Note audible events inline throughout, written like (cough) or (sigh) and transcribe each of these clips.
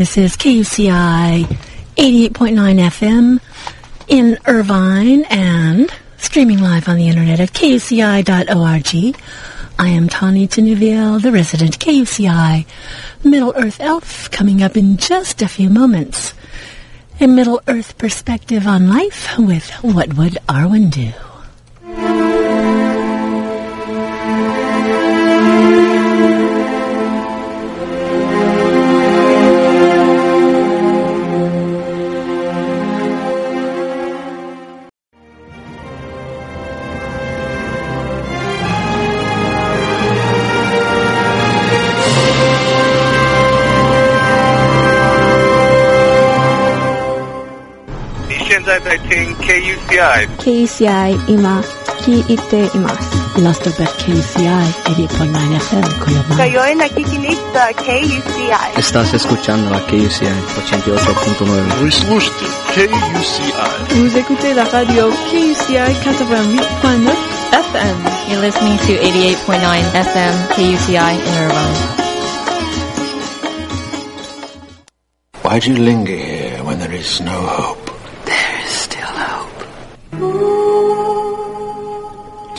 This is KUCI 88.9 FM in Irvine and streaming live on the internet at kuci.org. I am Tani Tenuviel, the resident KUCI Middle Earth Elf, coming up in just a few moments. A Middle Earth perspective on life with What Would Arwen Do? KUCI。KUCI 今聞いています。Las Vegas KUCI 88.9 FM Colombo. Ngayon nakikinig sa KUCI. Estás escuchando la KUCI 88.9. Вы слушаете KUCI. Vous écoutez la radio KUCI 88.9 FM. You're listening to 88.9 FM KUCI in Irvine. Why do you linger here when there is no hope?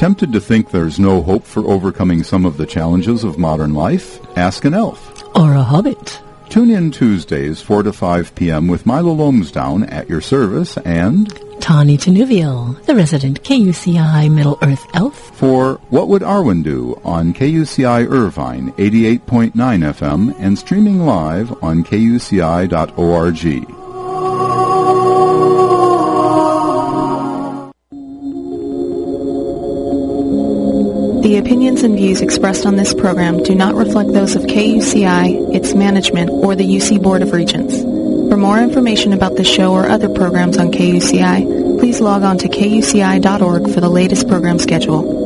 Tempted to think there's no hope for overcoming some of the challenges of modern life? Ask an elf. Or a hobbit. Tune in Tuesdays, 4 to 5 p.m. with Milo Lomsdown at your service and... Tani Tenuviel, the resident KUCI Middle Earth elf. For What Would Arwen Do on KUCI Irvine 88.9 FM and streaming live on kuci.org. The opinions and views expressed on this program do not reflect those of KUCI, its management, or the UC Board of Regents. For more information about the show or other programs on KUCI, please log on to kuci.org for the latest program schedule.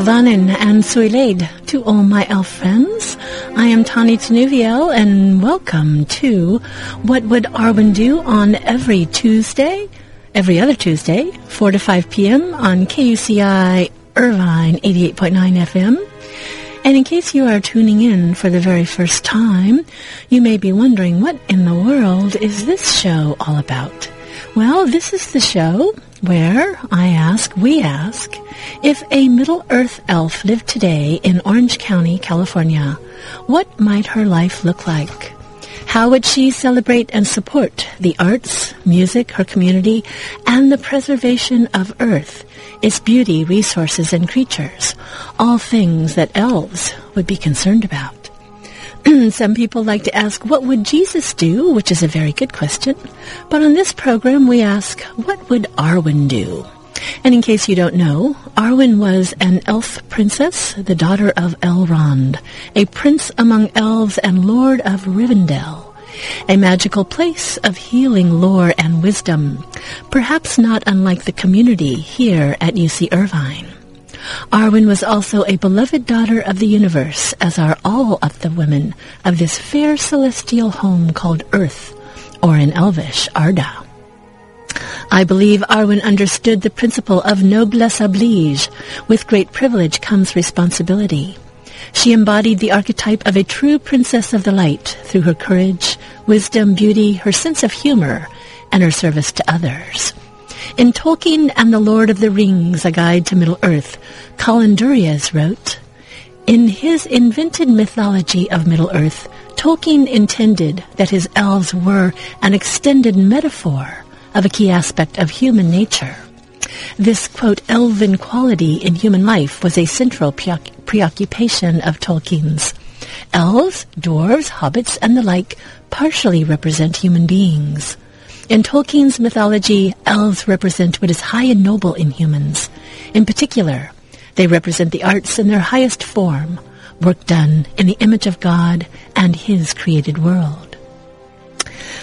Govanin and Suilaid to all my elf friends. I am Tani Tenuviel and welcome to What Would Arwen Do on every Tuesday, every other Tuesday, 4 to 5 p.m. on KUCI Irvine 88.9 FM. And in case you are tuning in for the very first time, you may be wondering what in the world is this show all about? Well, this is the show where I ask, we ask, if a Middle Earth elf lived today in Orange County, California, what might her life look like? How would she celebrate and support the arts, music, her community, and the preservation of Earth, its beauty, resources, and creatures, all things that elves would be concerned about? (clears throat) Some people like to ask, what would Jesus do? Which is a very good question. But on this program, we ask, what would Arwen do? And in case you don't know, Arwen was an elf princess, the daughter of Elrond, a prince among elves and lord of Rivendell, a magical place of healing lore and wisdom, perhaps not unlike the community here at UC Irvine. Arwen was also a beloved daughter of the universe, as are all of the women of this fair celestial home called Earth, or in Elvish, Arda. I believe Arwen understood the principle of noblesse oblige. With great privilege comes responsibility. She embodied the archetype of a true princess of the light through her courage, wisdom, beauty, her sense of humor, and her service to others. In Tolkien and the Lord of the Rings, A Guide to Middle-earth, Colin Duriez wrote, In his invented mythology of Middle-earth, Tolkien intended that his elves were an extended metaphor of a key aspect of human nature. This, quote, elven quality in human life was a central preoccupation of Tolkien's. Elves, dwarves, hobbits, and the like partially represent human beings. In Tolkien's mythology, elves represent what is high and noble in humans. In particular, they represent the arts in their highest form, work done in the image of God and His created world.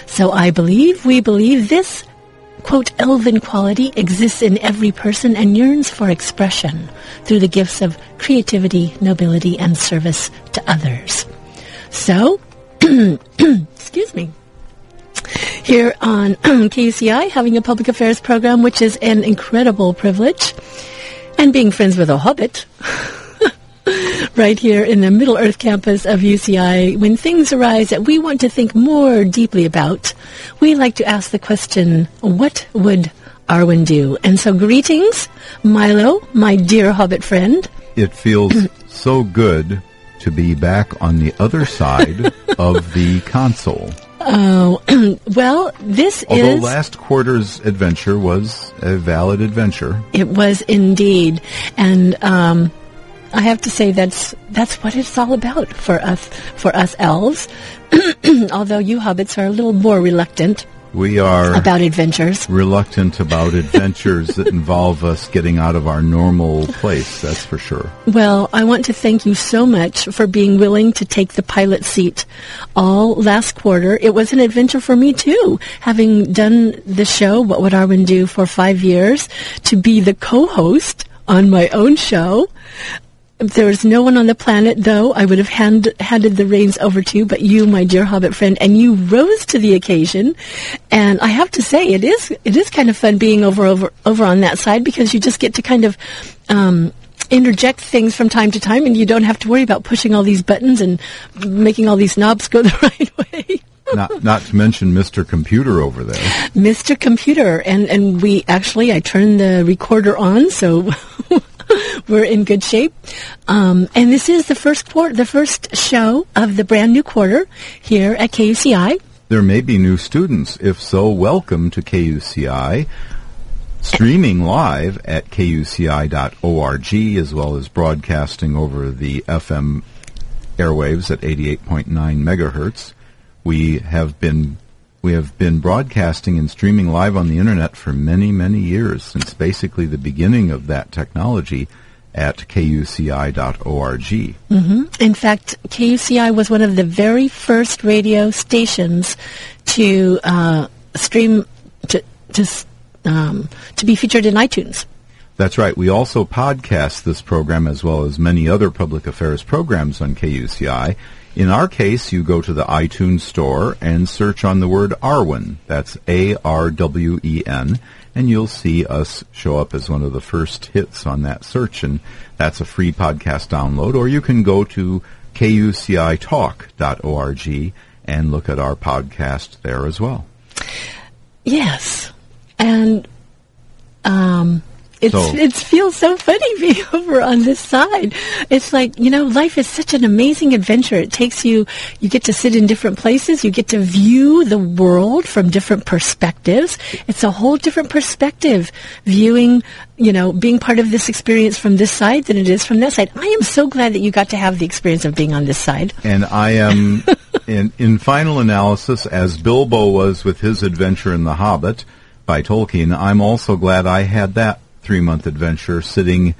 So I believe, we believe this, quote, elven quality exists in every person and yearns for expression through the gifts of creativity, nobility, and service to others. So, (clears throat) excuse me. Here on (clears throat) KUCI, having a public affairs program, which is an incredible privilege, and being friends with a hobbit. (laughs) right here in the Middle Earth campus of UCI, when things arise that we want to think more deeply about, we like to ask the question, what would Arwen do? And so greetings, Milo, my dear hobbit friend. It feels so good to be back on the other side (laughs) of the console. Oh, (clears throat) well, this Although is... last quarter's adventure was a valid adventure. It was indeed. And um, I have to say that's that's what it's all about for us for us elves. (clears throat) Although you hobbits are a little more reluctant We are about adventures. reluctant about adventures that involve us getting out of our normal place, that's for sure. Well, I want to thank you so much for being willing to take the pilot seat all last quarter. It was an adventure for me too, having done the show, What Would Arwen Do, for five years, to be the co-host on my own show. If there was no one on the planet, though, I would have hand, handed the reins over to, you, but you, my dear Hobbit friend, and you rose to the occasion. And I have to say, it is it is kind of fun being over over over on that side because you just get to kind of um, interject things from time to time, and you don't have to worry about pushing all these buttons and making all these knobs go (laughs) the right way. not not to mention Mr. Computer over there. Mr. Computer, and and we actually I turned the recorder on, so (laughs) (laughs) we're in good shape. Um, and this is the first quarter, the first show of the brand new quarter here at KUCI. There may be new students. If so, welcome to KUCI. Streaming live at kuci.org as well as broadcasting over the FM airwaves at 88.9 megahertz. We have been we have been broadcasting and streaming live on the internet for many many years since basically the beginning of that technology at kuci.org. hmm In fact, KUCI was one of the very first radio stations to uh, stream to to um, to be featured in iTunes. That's right. We also podcast this program as well as many other public affairs programs on KUCI. In our case, you go to the iTunes store and search on the word Arwen. That's A-R-W-E-N. And you'll see us show up as one of the first hits on that search. And that's a free podcast download. Or you can go to kucitalk.org and look at our podcast there as well. Yes, and um, it's So- it feels so funny (laughs) being over on this side. It's like you know, life is such an amazing adventure. It takes you. You get to sit in different places. You get to view the world from different perspectives. It's a whole different perspective viewing. You know, being part of this experience from this side than it is from that side. I am so glad that you got to have the experience of being on this side. And I am, (laughs) in, in final analysis, as Bilbo was with his adventure in The Hobbit by Tolkien, I'm also glad I had that three month adventure sitting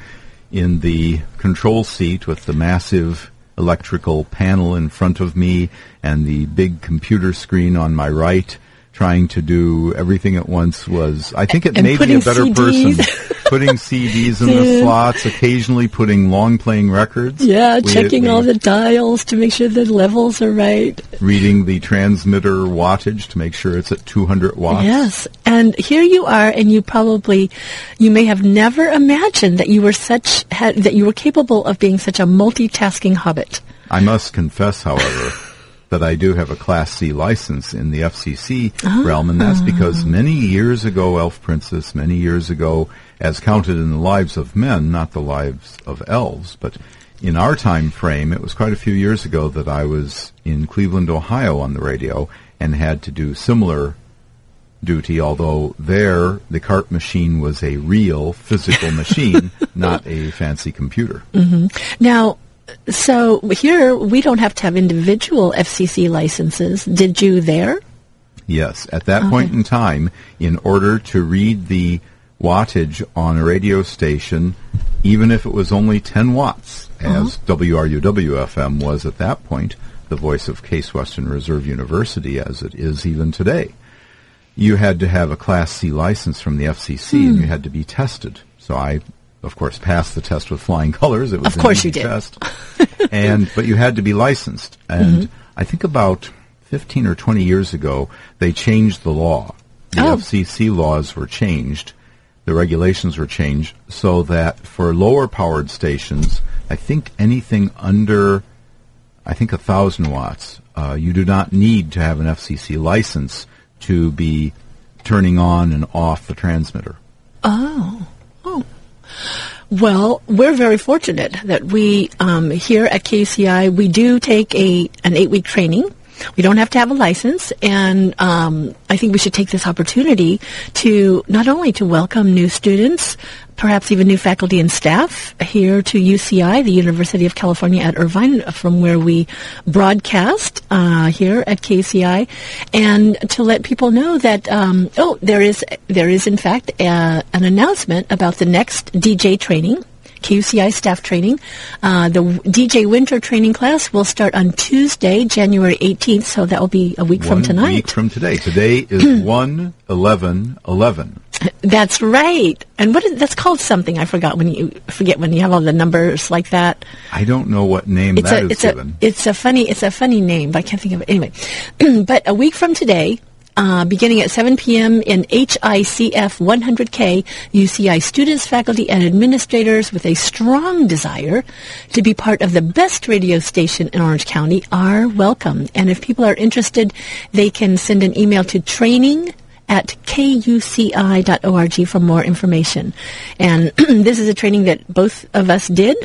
in the control seat with the massive electrical panel in front of me and the big computer screen on my right. Trying to do everything at once was, I think it And made me a better CDs. person. (laughs) putting CDs in the slots, occasionally putting long playing records. Yeah, We- checking we- all the dials to make sure the levels are right. reading the transmitter wattage to make sure it's at 200 watts. Yes, and here you are, and you probably, you may have never imagined that you were such, ha- that you were capable of being such a multitasking hobbit. I must confess, however, that I do have a Class C license in the FCC ah. realm, and that's because ah. many years ago, Elf Princess, many years ago, as counted in the lives of men, not the lives of elves, but in our time frame, it was quite a few years ago that I was in Cleveland, Ohio on the radio and had to do similar duty, although there the cart machine was a real physical (laughs) machine, not a fancy computer. Mm-hmm. Now, so here we don't have to have individual FCC licenses. Did you there? Yes, at that point in time, in order to read the wattage on a radio station, even if it was only 10 watts, as uh-huh. WRUW-FM was at that point, the voice of Case Western Reserve University as it is even today, you had to have a Class C license from the FCC and hmm. you had to be tested. So I, of course, passed the test with flying colors. It was Of course you did. Test. (laughs) and but you had to be licensed, and I think about 15 or 20 years ago, they changed the law. The Oh. FCC laws were changed. The regulations were changed so that for lower powered stations, I think anything under, I think a thousand watts, uh, you do not need to have an FCC license to be turning on and off the transmitter. Oh, oh. Well, we're very fortunate that we um, here at KCI we do take a an eight week training. We don't have to have a license, and um, I think we should take this opportunity to not only to welcome new students, perhaps even new faculty and staff here to UCI, the University of California at Irvine, from where we broadcast uh, here at KCI, and to let people know that um, oh, there is there is in fact uh, an announcement about the next DJ training. KUCI staff training. Uh, the DJ winter training class will start on Tuesday, January 18th, so that will be a week from One tonight. week from today. Today is (clears throat) 1 11 11. That's right. And what is that's called something I forgot when you forget when you have all the numbers like that. I don't know what name It's that a is it's given. a it's a funny it's a funny name, but I can't think of it anyway. (clears throat) but a week from today, uh, beginning at 7 p.m. in HICF 100K, UCI students, faculty, and administrators with a strong desire to be part of the best radio station in Orange County are welcome. And if people are interested, they can send an email to training at kuci.org for more information. And (clears throat) this is a training that both of us did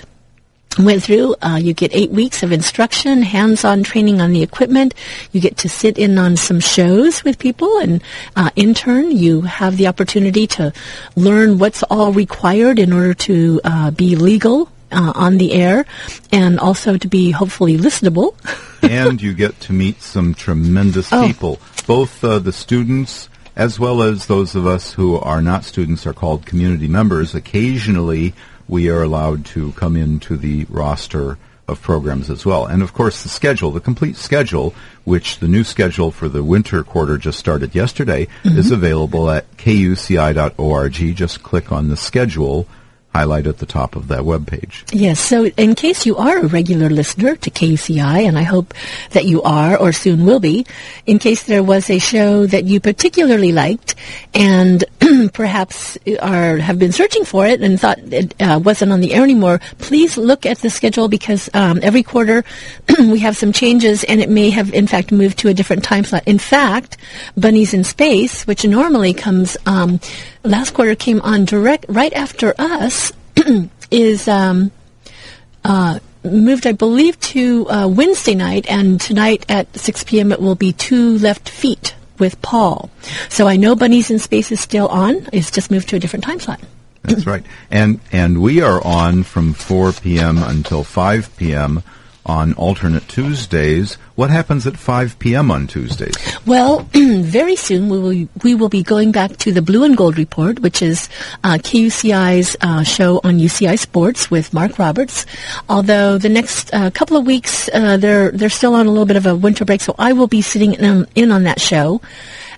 went through. Uh, you get eight weeks of instruction, hands-on training on the equipment. You get to sit in on some shows with people and uh, intern. You have the opportunity to learn what's all required in order to uh, be legal. Uh, on the air, and also to be hopefully listenable. (laughs) and you get to meet some tremendous Oh. people. Both uh, the students as well as those of us who are not students are called community members. Occasionally, we are allowed to come into the roster of programs as well. And of course, the schedule, the complete schedule, which the new schedule for the winter quarter just started yesterday, is mm-hmm. available at kuci.org. Just click on the schedule highlight at the top of that web page. Yes, so in case you are a regular listener to KUCI, and I hope that you are or soon will be, in case there was a show that you particularly liked and (clears throat) perhaps are have been searching for it and thought it uh, wasn't on the air anymore, please look at the schedule because um, every quarter (clears throat) we have some changes and it may have in fact moved to a different time slot. In fact, Bunnies in Space, which normally comes um, last quarter came on direct right after us (clears throat) is um, uh, moved, I believe, to uh, Wednesday night, and tonight at 6 p.m. it will be Two Left Feet with Paul. So I know Bunnies in Space is still on. It's just moved to a different time slot. That's right. And and we are on from 4 p.m. until 5 p.m. on alternate Tuesdays. What happens at 5 p.m. on Tuesdays? Well, (clears throat) very soon we will we will be going back to the Blue and Gold Report, which is uh, KUCI's uh, show on UCI Sports with Mark Roberts. Although the next uh, couple of weeks uh, they're they're still on a little bit of a winter break, so I will be sitting in, in on that show.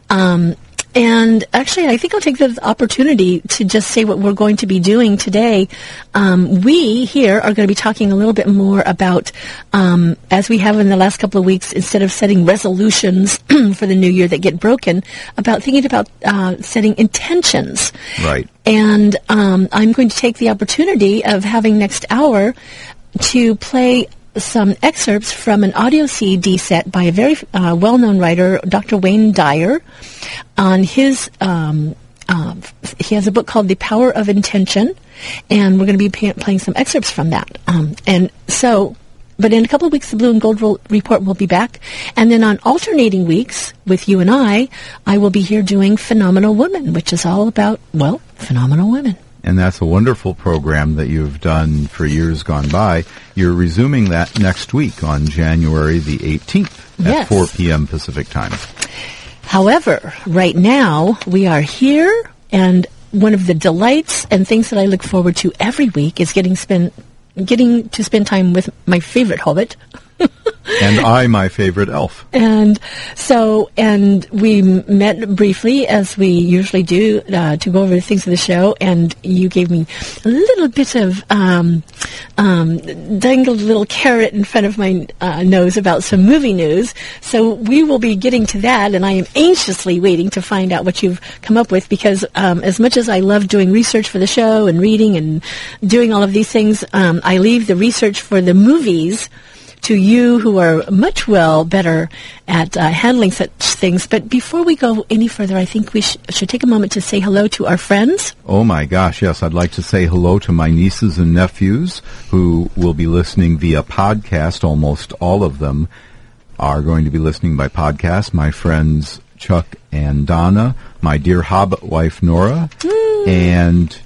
Um, and actually, I think I'll take the opportunity to just say what we're going to be doing today. Um, we here are going to be talking a little bit more about, um, as we have in the last couple of weeks, instead of setting resolutions (clears throat) for the new year that get broken, about thinking about uh, setting intentions. Right. And um, I'm going to take the opportunity of having next hour to play some excerpts from an audio CD set by a very uh, well-known writer, Dr. Wayne Dyer, on his. Um, uh, he has a book called The Power of Intention, and we're going to be pay- playing some excerpts from that. Um, and so, but in a couple of weeks, the Blue and Gold Report will be back, and then on alternating weeks with you and I, I will be here doing Phenomenal Women, which is all about well, phenomenal women. And that's a wonderful program that you've done for years gone by. You're resuming that next week on January the 18th at Yes. 4 p.m. Pacific time. However, right now we are here, and one of the delights and things that I look forward to every week is getting spend getting to spend time with my favorite hobbit, and I, my favorite elf. And so, and we met briefly, as we usually do, uh, to go over the things of the show. And you gave me a little bit of um, um, dangled little carrot in front of my uh, nose about some movie news. So we will be getting to that, and I am anxiously waiting to find out what you've come up with. Because um, as much as I love doing research for the show and reading and doing all of these things, um, I leave the research for the movies to you who are much well better at uh, handling such things. But before we go any further, I think we sh- should take a moment to say hello to our friends. Oh my gosh, yes. I'd like to say hello to my nieces and nephews who will be listening via podcast. Almost all of them are going to be listening by podcast. My friends Chuck and Donna, my dear Hobbit wife Nora, mm. and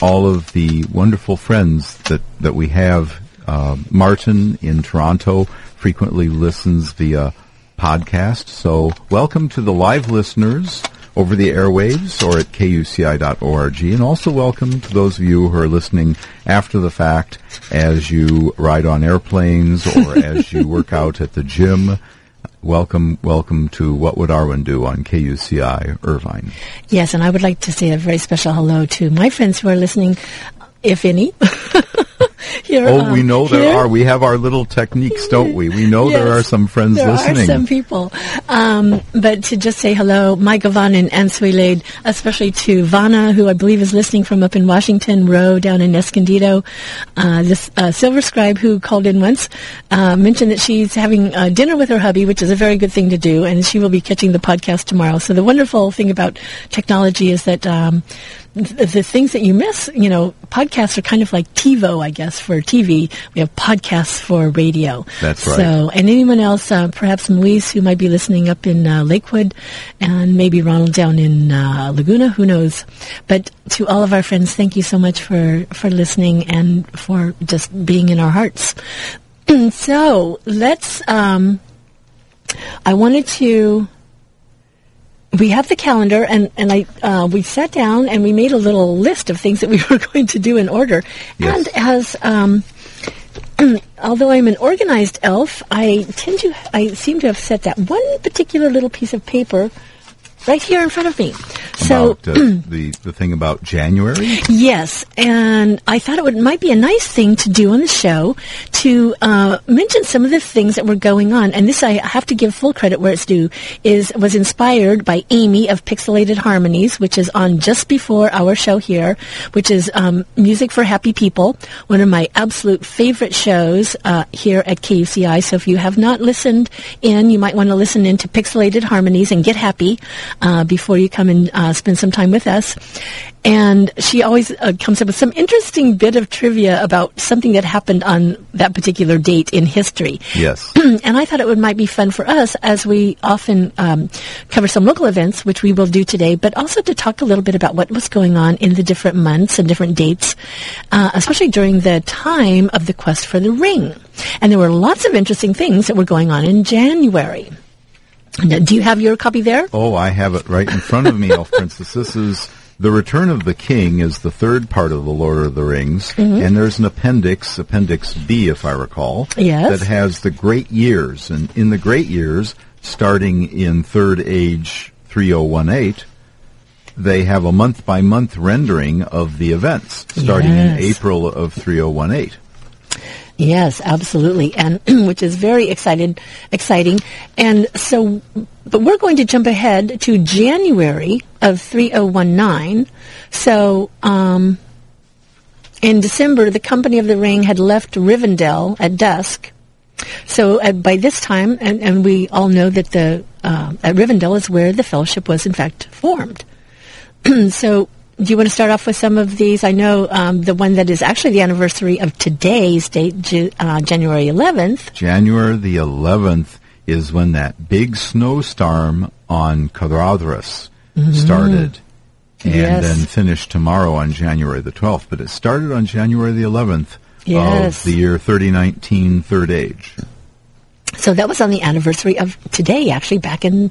all of the wonderful friends that, that we have uh, Martin in Toronto frequently listens via podcast. So welcome to the live listeners over the airwaves or at kuci.org. And also welcome to those of you who are listening after the fact as you ride on airplanes or (laughs) as you work out at the gym. Welcome, welcome to What Would Arwen Do on KUCI Irvine. Yes, and I would like to say a very special hello to my friends who are listening, if any. (laughs) here. Oh, um, we know there here. are. We have our little techniques, don't we? We know yes, there are some friends there listening. There are some people. Um, but to just say hello, Micah Vaughn and Anne Swilade, especially to Vanna, who I believe is listening from up in Washington Row down in Escondido. Uh, this uh, Silver Scribe who called in once uh, mentioned that she's having uh, dinner with her hubby, which is a very good thing to do, and she will be catching the podcast tomorrow. So the wonderful thing about technology is that um, the, the things that you miss, you know, podcasts are kind of like TiVo, I guess, for TV. We have podcasts for radio. That's right. So, and anyone else, uh, perhaps Luis, who might be listening up in uh, Lakewood, and maybe Ronald down in uh, Laguna, who knows? But to all of our friends, thank you so much for for listening and for just being in our hearts. (clears throat) so let's. Um, I wanted to we have the calendar, and and I uh, we sat down and we made a little list of things that we (laughs) were going to do in order. Yes. And as um, (clears throat) although I'm an organized elf, I tend to I seem to have set that one particular little piece of paper right here in front of me. So about, uh, (clears throat) the the thing about January. Yes, and I thought it would might be a nice thing to do on the show to uh, mention some of the things that were going on. And this I have to give full credit where it's due. Is was inspired by Amy of Pixelated Harmonies, which is on just before our show here, which is um, music for happy people. One of my absolute favorite shows uh, here at KUCI. So if you have not listened in, you might want to listen into Pixelated Harmonies and get happy uh, before you come and uh, spend some time with us. And she always uh, comes up with some interesting bit of trivia about something that happened on that particular date in history. Yes. (clears throat) and I thought it would might be fun for us as we often um, cover some local events, which we will do today, but also to talk a little bit about what was going on in the different months and different dates, uh, especially during the time of the quest for the ring. And there were lots of interesting things that were going on in January. Do you have your copy there? Oh, I have it right in front of me, Elf (laughs) Princess. This is The Return of the King is the third part of The Lord of the Rings, mm-hmm. and there's an appendix, Appendix B, if I recall, yes. that has the great years. And in the great years, starting in Third Age 3018, they have a month-by-month rendering of the events, starting yes. in April of 3018. Yes, absolutely, and (clears throat) which is very excited, exciting. And so, but we're going to jump ahead to January of 3019. So, um, in December, the Company of the Ring had left Rivendell at dusk. So uh, by this time, and, and, we all know that the uh, at Rivendell is where the Fellowship was in fact formed. (clears throat) so do you want to start off with some of these? I know um, the one that is actually the anniversary of today's date, uh, January 11th. January the 11th is when that big snowstorm on Caradhras mm-hmm. started and yes. then finished tomorrow on January the 12th. But it started on January the 11th yes. of the year 3019, Third Age. So that was on the anniversary of today, actually, back in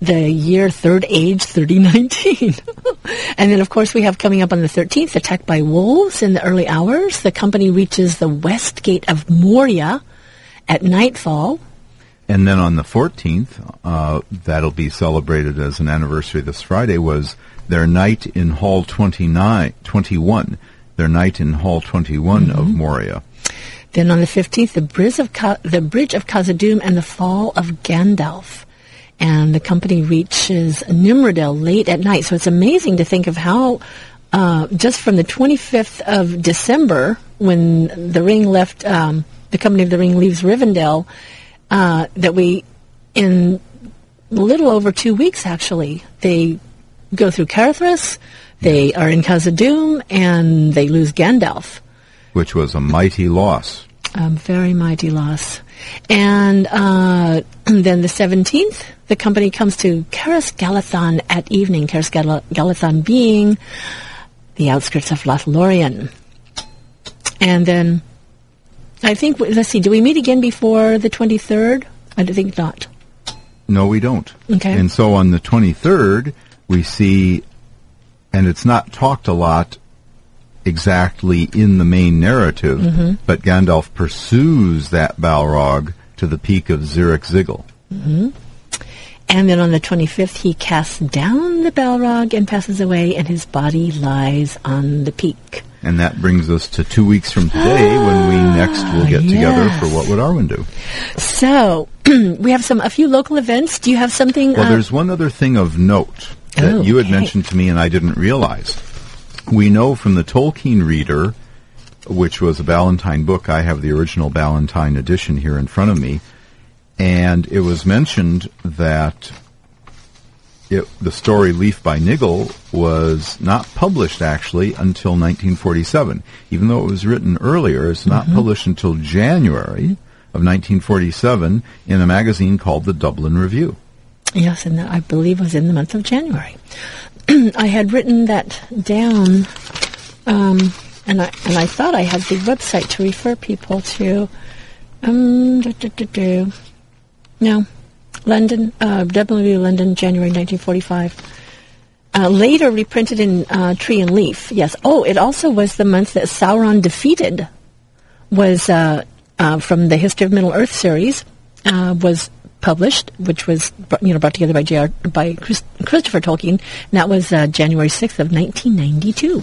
the year Third Age 3019. (laughs) and then, of course, we have coming up on the 13th, attacked by wolves in the early hours. The company reaches the west gate of Moria at nightfall. And then on the 14th, uh, that'll be celebrated as an anniversary this Friday, was their night in Hall 29, 21, their night in Hall 21 of Moria. Then on the 15th, the bridge of Ka- the bridge of Khazad-dûm and the fall of Gandalf. And the company reaches Nimrodel late at night. So it's amazing to think of how uh, just from the 25th of December, when the ring left, um, the company of the ring leaves Rivendell, uh, that we, in little over two weeks actually, they go through Caradhras, they are in Khazad-dûm, and they lose Gandalf. Which was a mighty loss. A very mighty loss. And uh, (clears throat) then the 17th, the company comes to Caras Galadhon at evening. Caras Gal- Galadhon being the outskirts of Lothlorien. And then, I think, let's see, do we meet again before the 23rd? I think not. No, we don't. Okay. And so on the 23rd, we see, and it's not talked a lot exactly in the main narrative, Mhm. but Gandalf pursues that Balrog to the peak of Zirakzigil. hmm And then on the 25th, he casts down the Balrog and passes away, and his body lies on the peak. And that brings us to two weeks from today when we next will get together for What Would Arwen Do? So, (clears throat) we have some a few local events. Do you have something? Well, uh, there's one other thing of note that Oh, you had okay. mentioned to me and I didn't realize. We know from the Tolkien Reader, which was a Ballantine book, I have the original Ballantine edition here in front of me, and it was mentioned that it, the story Leaf by Niggle was not published actually until 1947. Even though it was written earlier, it's not Mhm. published until January of 1947 in a magazine called the Dublin Review. Yes, and I believe was in the month of January. (clears throat) I had written that down, um, and I and I thought I had the website to refer people to. Um, do, do, do, do. No, London, uh, W. London, January 1945. Uh, later reprinted in uh, Tree and Leaf. Yes. Oh, it also was the month that Sauron defeated. Was uh, uh, from the History of Middle Earth series uh, was published, which was you know brought together by J.R. by Chris, Christopher Tolkien. And that was uh, January sixth of nineteen ninety two.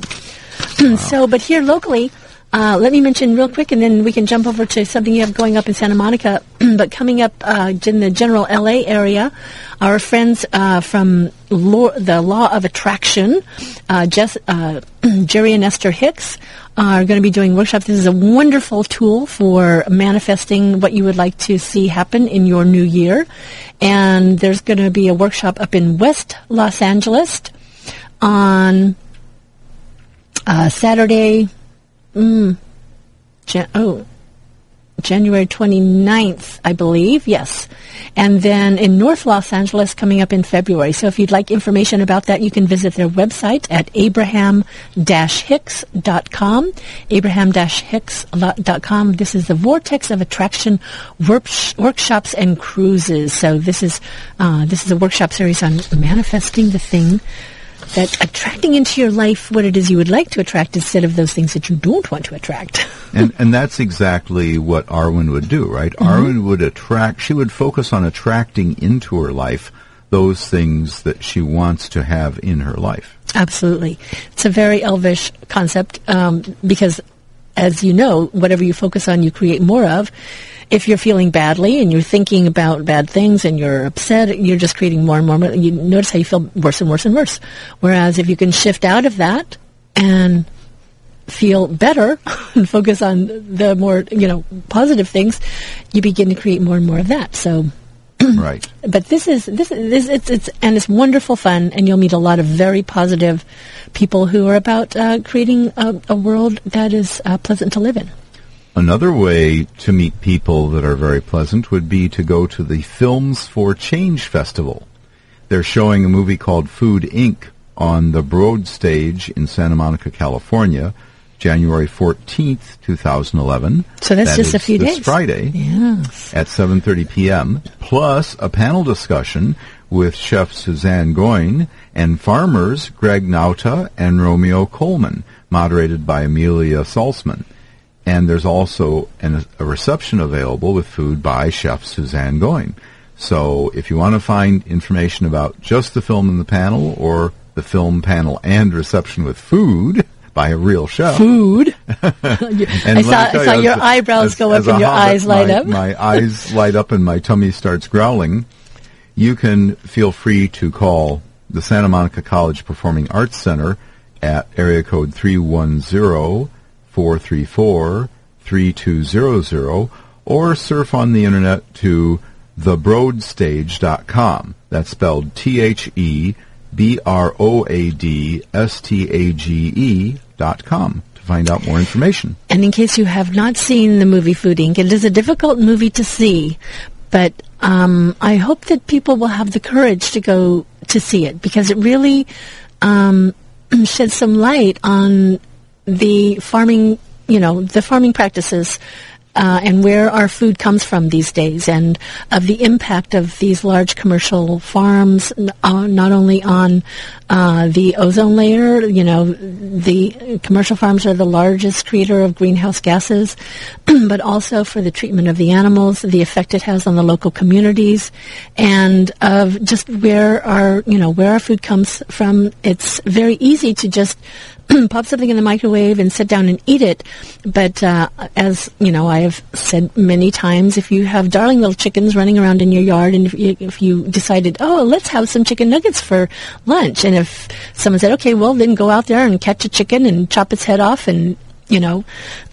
(clears throat) so, but here locally, uh, let me mention real quick, and then we can jump over to something you have going up in Santa Monica. (clears throat) but coming up uh, in the general LA area, our friends uh, from law, the Law of Attraction, uh, Jess, uh, (clears throat) Jerry and Esther Hicks, are going to be doing workshops. This is a wonderful tool for manifesting what you would like to see happen in your new year. And there's going to be a workshop up in West Los Angeles on uh, Saturday, mm, Jan- oh, January 29th, I believe, yes. And then in North Los Angeles coming up in February. So if you'd like information about that, you can visit their website at abraham-hicks.com, abraham-hicks.com. This is the Vortex of Attraction workshops and cruises. So this is, uh, this is a workshop series on manifesting the thing that attracting into your life what it is you would like to attract instead of those things that you don't want to attract. (laughs) and and that's exactly what Arwen would do, right? Mhm. Arwen would attract. She would focus on attracting into her life those things that she wants to have in her life. Absolutely. It's a very elvish concept um, because, as you know, whatever you focus on, you create more of. If you're feeling badly and you're thinking about bad things and you're upset, you're just creating more and more. You notice how you feel worse and worse and worse. Whereas if you can shift out of that and feel better (laughs) and focus on the more, you know, positive things, you begin to create more and more of that. So (clears throat) right. but this is this is this, it's it's and it's wonderful fun, and you'll meet a lot of very positive people who are about uh, creating a, a world that is uh, pleasant to live in. Another way to meet people that are very pleasant would be to go to the Films for Change Festival. They're showing a movie called Food Inc. on the Broad stage in Santa Monica, California, January 14th, 2011. So that's That just a few this days. Friday Yes. at 7:30 p.m. plus a panel discussion with chef Suzanne Goin and farmers Greg Nauta and Romeo Coleman, moderated by Amelia Saltsman. And there's also an, a reception available with food by Chef Suzanne Goin. So if you want to find information about just the film and the panel or the film panel and reception with food by a real chef. Food. (laughs) And I saw, I saw you, your as- eyebrows as- go up as and your hobbit, eyes light my, up. My eyes light up and my tummy starts growling. You can feel free to call the Santa Monica College Performing Arts Center at area code 310-434-3200 or surf on the internet to thebroadstage.com. That's spelled T-H-E B-R-O-A-D-S-T-A-G-E dot com to find out more information. And in case you have not seen the movie Food Inc., it is a difficult movie to see, but um, I hope that people will have the courage to go to see it because it really um, (clears throat) sheds some light on the farming, you know, the farming practices. Uh, and where our food comes from these days, and of the impact of these large commercial farms, uh, not only on uh, the ozone layer, you know, the commercial farms are the largest creator of greenhouse gases, (clears throat) but also for the treatment of the animals, the effect it has on the local communities, and of just where our, you know, where our food comes from. It's very easy to just (clears throat) pop something in the microwave and sit down and eat it. But uh, as you know, I have said many times, if you have darling little chickens running around in your yard, and if you, if you decided, oh, let's have some chicken nuggets for lunch, and if someone said, okay, well, then go out there and catch a chicken and chop its head off and you know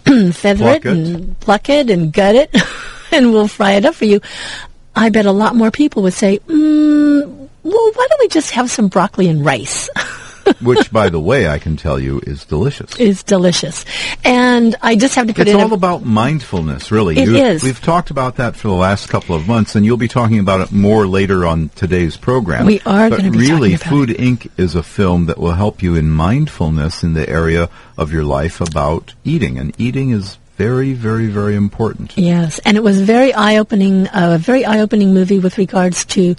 (clears throat) feather it, it. and pluck it and gut it, (laughs) and we'll fry it up for you. I bet a lot more people would say, mm, well, why don't we just have some broccoli and rice? (laughs) Which, by the way, I can tell you is delicious. is delicious. And I just have to put It's all a, about mindfulness, really. It You- is. We've talked about that for the last couple of months, and you'll be talking about it more later on today's program. We are But gonna be really, Food Inc. is a film that will help you in mindfulness in the area of your life about eating, and eating is very, very, very important. Yes, and it was very eye-opening, a very eye-opening movie with regards to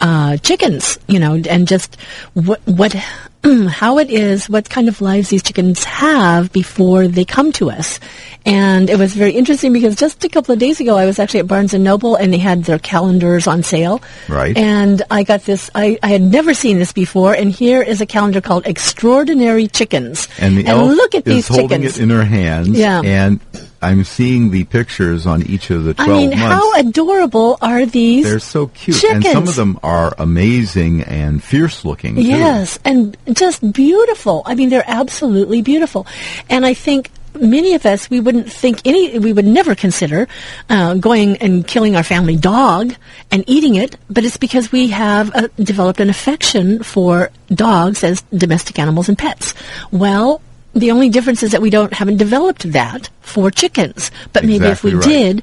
uh, chickens, you know, and just what, what, (clears throat) how it is, what kind of lives these chickens have before they come to us. And it was very interesting because just a couple of days ago, I was actually at Barnes and Noble, and they had their calendars on sale. Right. And I got this. I, I had never seen this before, and here is a calendar called Extraordinary Chickens. And the elf look at is these holding chickens. it in her hands, Yeah. and I'm seeing the pictures on each of the I 12 mean, months. how adorable are these? They're so cute, and some of them are amazing and fierce-looking. too. Yes, and just beautiful. I mean, they're absolutely beautiful. And I think many of us, we wouldn't think any, we would never consider uh, going and killing our family dog and eating it, but it's because we have uh, developed an affection for dogs as domestic animals and pets. Well, the only difference is that we don't haven't developed that for chickens. But maybe if we right. did,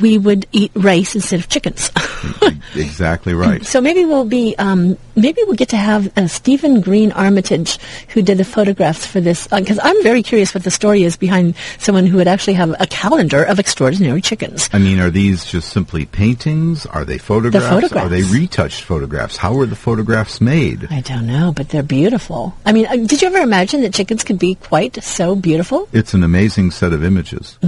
we would eat rice instead of chickens. (laughs) exactly right. So maybe we'll be, um, maybe we'll get to have uh, Stephen Green Armytage, who did the photographs for this, because I'm very curious what the story is behind someone who would actually have a calendar of extraordinary chickens. I mean, are these just simply paintings? Are they photographs? The photographs. Are they retouched photographs? How were the photographs made? I don't know, but they're beautiful. I mean, uh, did you ever imagine that chickens could be quite so beautiful? It's an amazing set of images.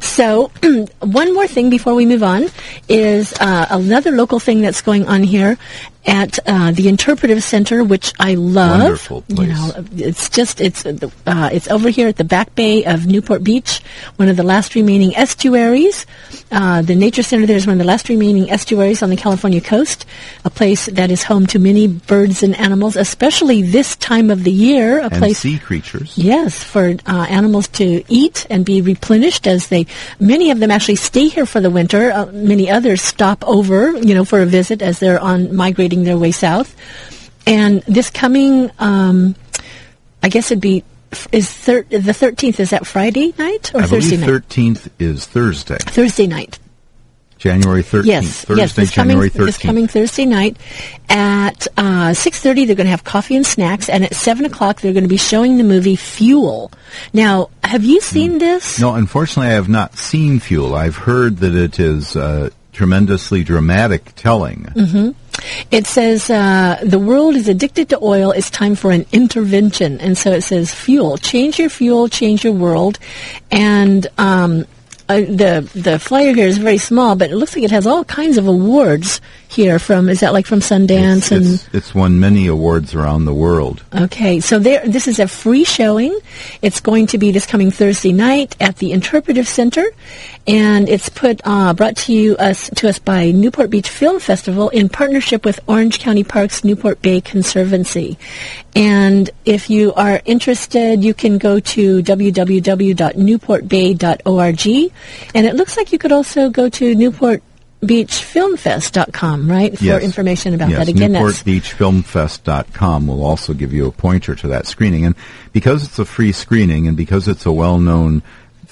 So, (clears throat) one more thing before we move on is uh, another local thing that's going on here at uh, the Interpretive Center, which I love. Wonderful You know, it's just it's uh, uh, it's over here at the back bay of Newport Beach, one of the last remaining estuaries. Uh, the Nature Center there is one of the last remaining estuaries on the California coast, a place that is home to many birds and animals, especially this time of the year. A And place sea creatures. Yes, for uh, animals to eat and be replenished as they, many of them actually stay here for the winter. Uh, many others stop over, you know, for a visit as they're on migrating their way south. And this coming, um, I guess it'd be, is thir- the 13th, is that Friday night or I Thursday night? 13th is Thursday. Thursday night. January 13th. Yes, Thursday, yes. This January coming, 13th. this coming Thursday night at uh, six thirty, they're going to have coffee and snacks, and at seven o'clock, they're going to be showing the movie Fuel. Now, have you seen this? No, unfortunately, I have not seen Fuel. I've heard that it is uh, tremendously dramatic telling. Mm-hmm. It says uh, the world is addicted to oil. It's time for an intervention, and so it says fuel. Change your fuel, change your world, and um, uh, the the flyer here is very small, but it looks like it has all kinds of awards here. From is that like from Sundance It's, and it's, it's won many awards around the world. Okay, so there, this is a free showing. It's going to be this coming Thursday night at the Interpretive Center, and it's put uh, brought to you us to us by Newport Beach Film Festival in partnership with Orange County Parks Newport Bay Conservancy. And if you are interested, you can go to www.newportbay.org, and it looks like you could also go to Newport beachfilmfest.com, right, for Yes. information about yes, that. Again, that's NewportBeachFilmFest.com will also give you a pointer to that screening. And because it's a free screening and because it's a well-known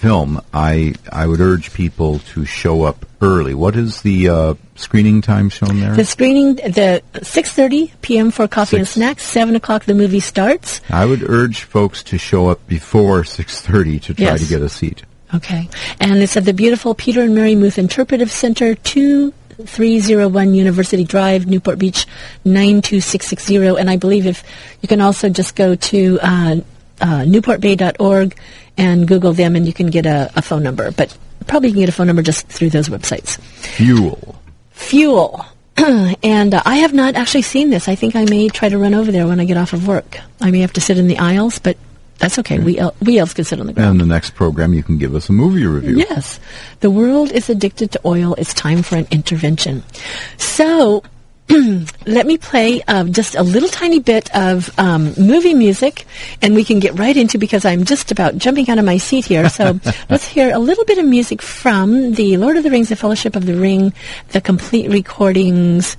film, I I would urge people to show up early. What is the uh, screening time shown there? The screening, the 6.30 p.m. for coffee and snacks, 7 o'clock the movie starts. I would urge folks to show up before 6:30 to try Yes. to get a seat. Okay. And it's at the beautiful Peter and Mary Muth Interpretive Center, 2301 University Drive, Newport Beach, 92660. And I believe if you can also just go to uh, uh, newportbay.org and Google them and you can get a, a phone number. But probably you can get a phone number just through those websites. Fuel. Fuel. (clears throat) and uh, I have not actually seen this. I think I may try to run over there when I get off of work. I may have to sit in the aisles, but that's okay. We, el- we elves can sit on the ground. And the next program, you can give us a movie review. Yes. The world is addicted to oil. It's time for an intervention. So, (clears throat) let me play uh, just a little tiny bit of um, movie music, and we can get right into because I'm just about jumping out of my seat here. So, (laughs) let's hear a little bit of music from the Lord of the Rings, The Fellowship of the Ring, the complete recordings,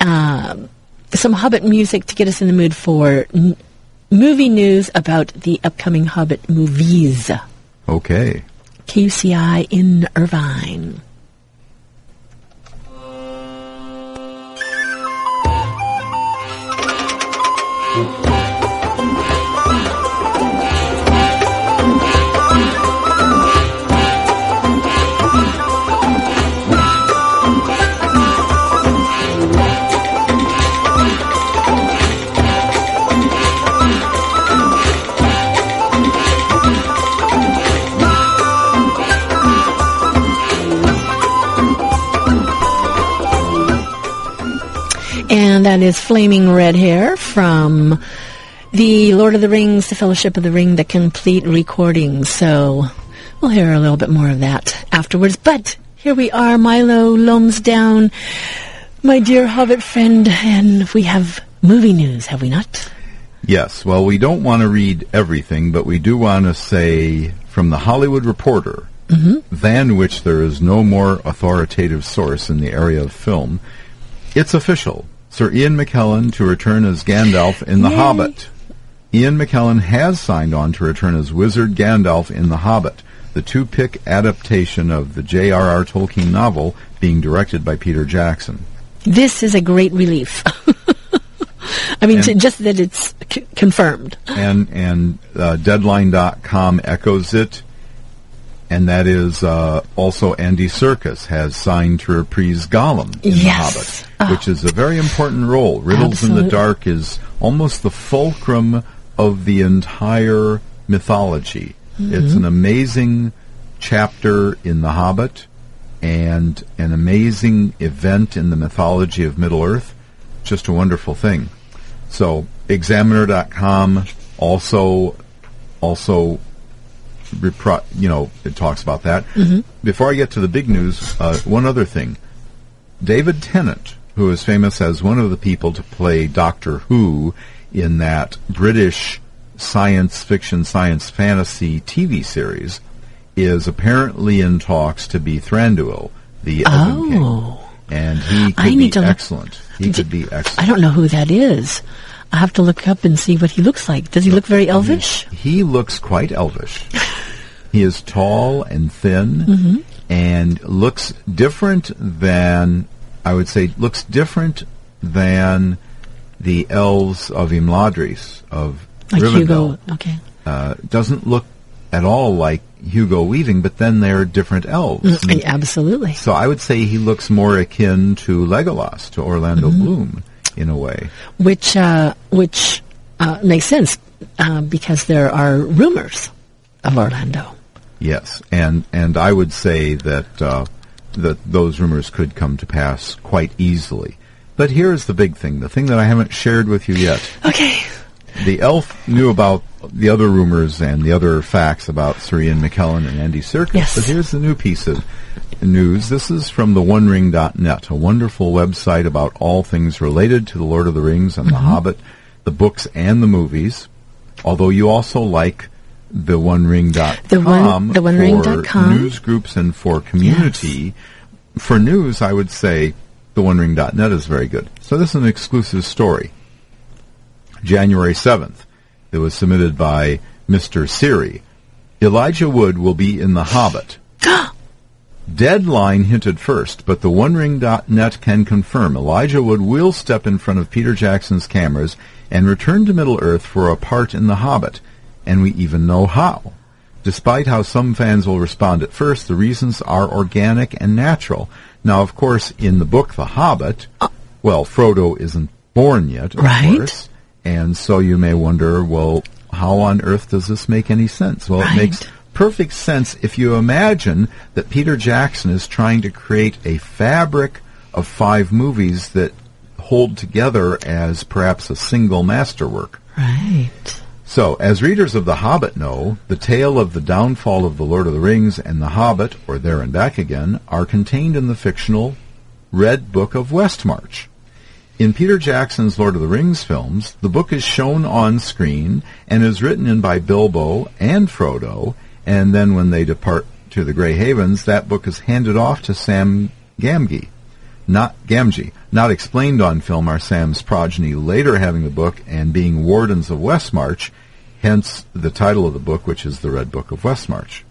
um, some Hobbit music to get us in the mood for n- movie news about the upcoming Hobbit movies. Okay. KUCI in Irvine. That is Flaming Red Hair from the Lord of the Rings, The Fellowship of the Ring, the complete recording. So we'll hear a little bit more of that afterwards. But here we are, Milo Lomsdown, my dear Hobbit friend, and we have movie news, have we not? Yes. Well, we don't want to read everything, but we do want to say from the Hollywood Reporter, mm-hmm. than which there is no more authoritative source in the area of film, it's official. Sir Ian McKellen to return as Gandalf in The Yay. Hobbit. Ian McKellen has signed on to return as Wizard Gandalf in The Hobbit, the two-pic adaptation of the J.R.R. Tolkien novel being directed by Peter Jackson. This is a great relief. (laughs) I mean, And- just that it's c- confirmed. and and uh, Deadline.com echoes it, and that is uh, also Andy Serkis has signed to reprise Gollum in Yes. The Oh. Which is a very important role. Riddles in the Dark is almost the fulcrum of the entire mythology. Mm-hmm. It's an amazing chapter in The Hobbit and an amazing event in the mythology of Middle Earth. Just a wonderful thing. So Examiner.com also also repro- you know it talks about that. Before I get to the big news, uh, one other thing: David Tennant, who is famous as one of the people to play Doctor Who in that British science fiction, science fantasy TV series, is apparently in talks to be Thranduil, the Elven King, Oh. and he could I be need to look- excellent. He could be excellent. I don't know who that is. I have to look up and see what he looks like. Does he look very elvish? He looks quite elvish. (laughs) he is tall and thin Mm-hmm. and looks different than, I would say, looks different than the elves of Imladris, of Like Rivendell. Hugo. Okay. Uh, doesn't look at all like Hugo Weaving, but then they're different elves. Mm, absolutely. So I would say he looks more akin to Legolas, to Orlando mm-hmm. Bloom, in a way. Which uh, which uh, makes sense uh, because there are rumors of Orlando. Yes, and and I would say that uh, that those rumors could come to pass quite easily. But here's the big thing, the thing that I haven't shared with you yet. Okay. The elf knew about the other rumors and the other facts about Sir Ian McKellen and Andy Serkis. Yes. But here's the new piece of news. This is from the OneRing.net, a wonderful website about all things related to the Lord of the Rings and mm-hmm. the Hobbit, the books and the movies. Although you also like the OneRing.com the one, the one for news groups and for community. Yes. For news, I would say the OneRing.net is very good. So this is an exclusive story. January 7th. It was submitted by Mr. Siri. Elijah Wood will be in The Hobbit. (gasps) Deadline hinted first, but the OneRing.net can confirm Elijah Wood will step in front of Peter Jackson's cameras and return to Middle-earth for a part in The Hobbit, and we even know how. Despite how some fans will respond at first, the reasons are organic and natural. Now, of course, in the book The Hobbit, well, Frodo isn't born yet, of right. course. And so you may wonder, well, how on earth does this make any sense? Well, right. it makes perfect sense if you imagine that Peter Jackson is trying to create a fabric of five movies that hold together as perhaps a single masterwork. Right. So, as readers of The Hobbit know, the tale of the downfall of the Lord of the Rings and The Hobbit, or There and Back Again, are contained in the fictional Red Book of Westmarch. In Peter Jackson's Lord of the Rings films, the book is shown on screen and is written in by Bilbo and Frodo, and then when they depart to the Grey Havens, that book is handed off to Sam Gamgee. Not Gamgee. Not explained on film are Sam's progeny later having the book and being wardens of Westmarch, hence the title of the book, which is the Red Book of Westmarch.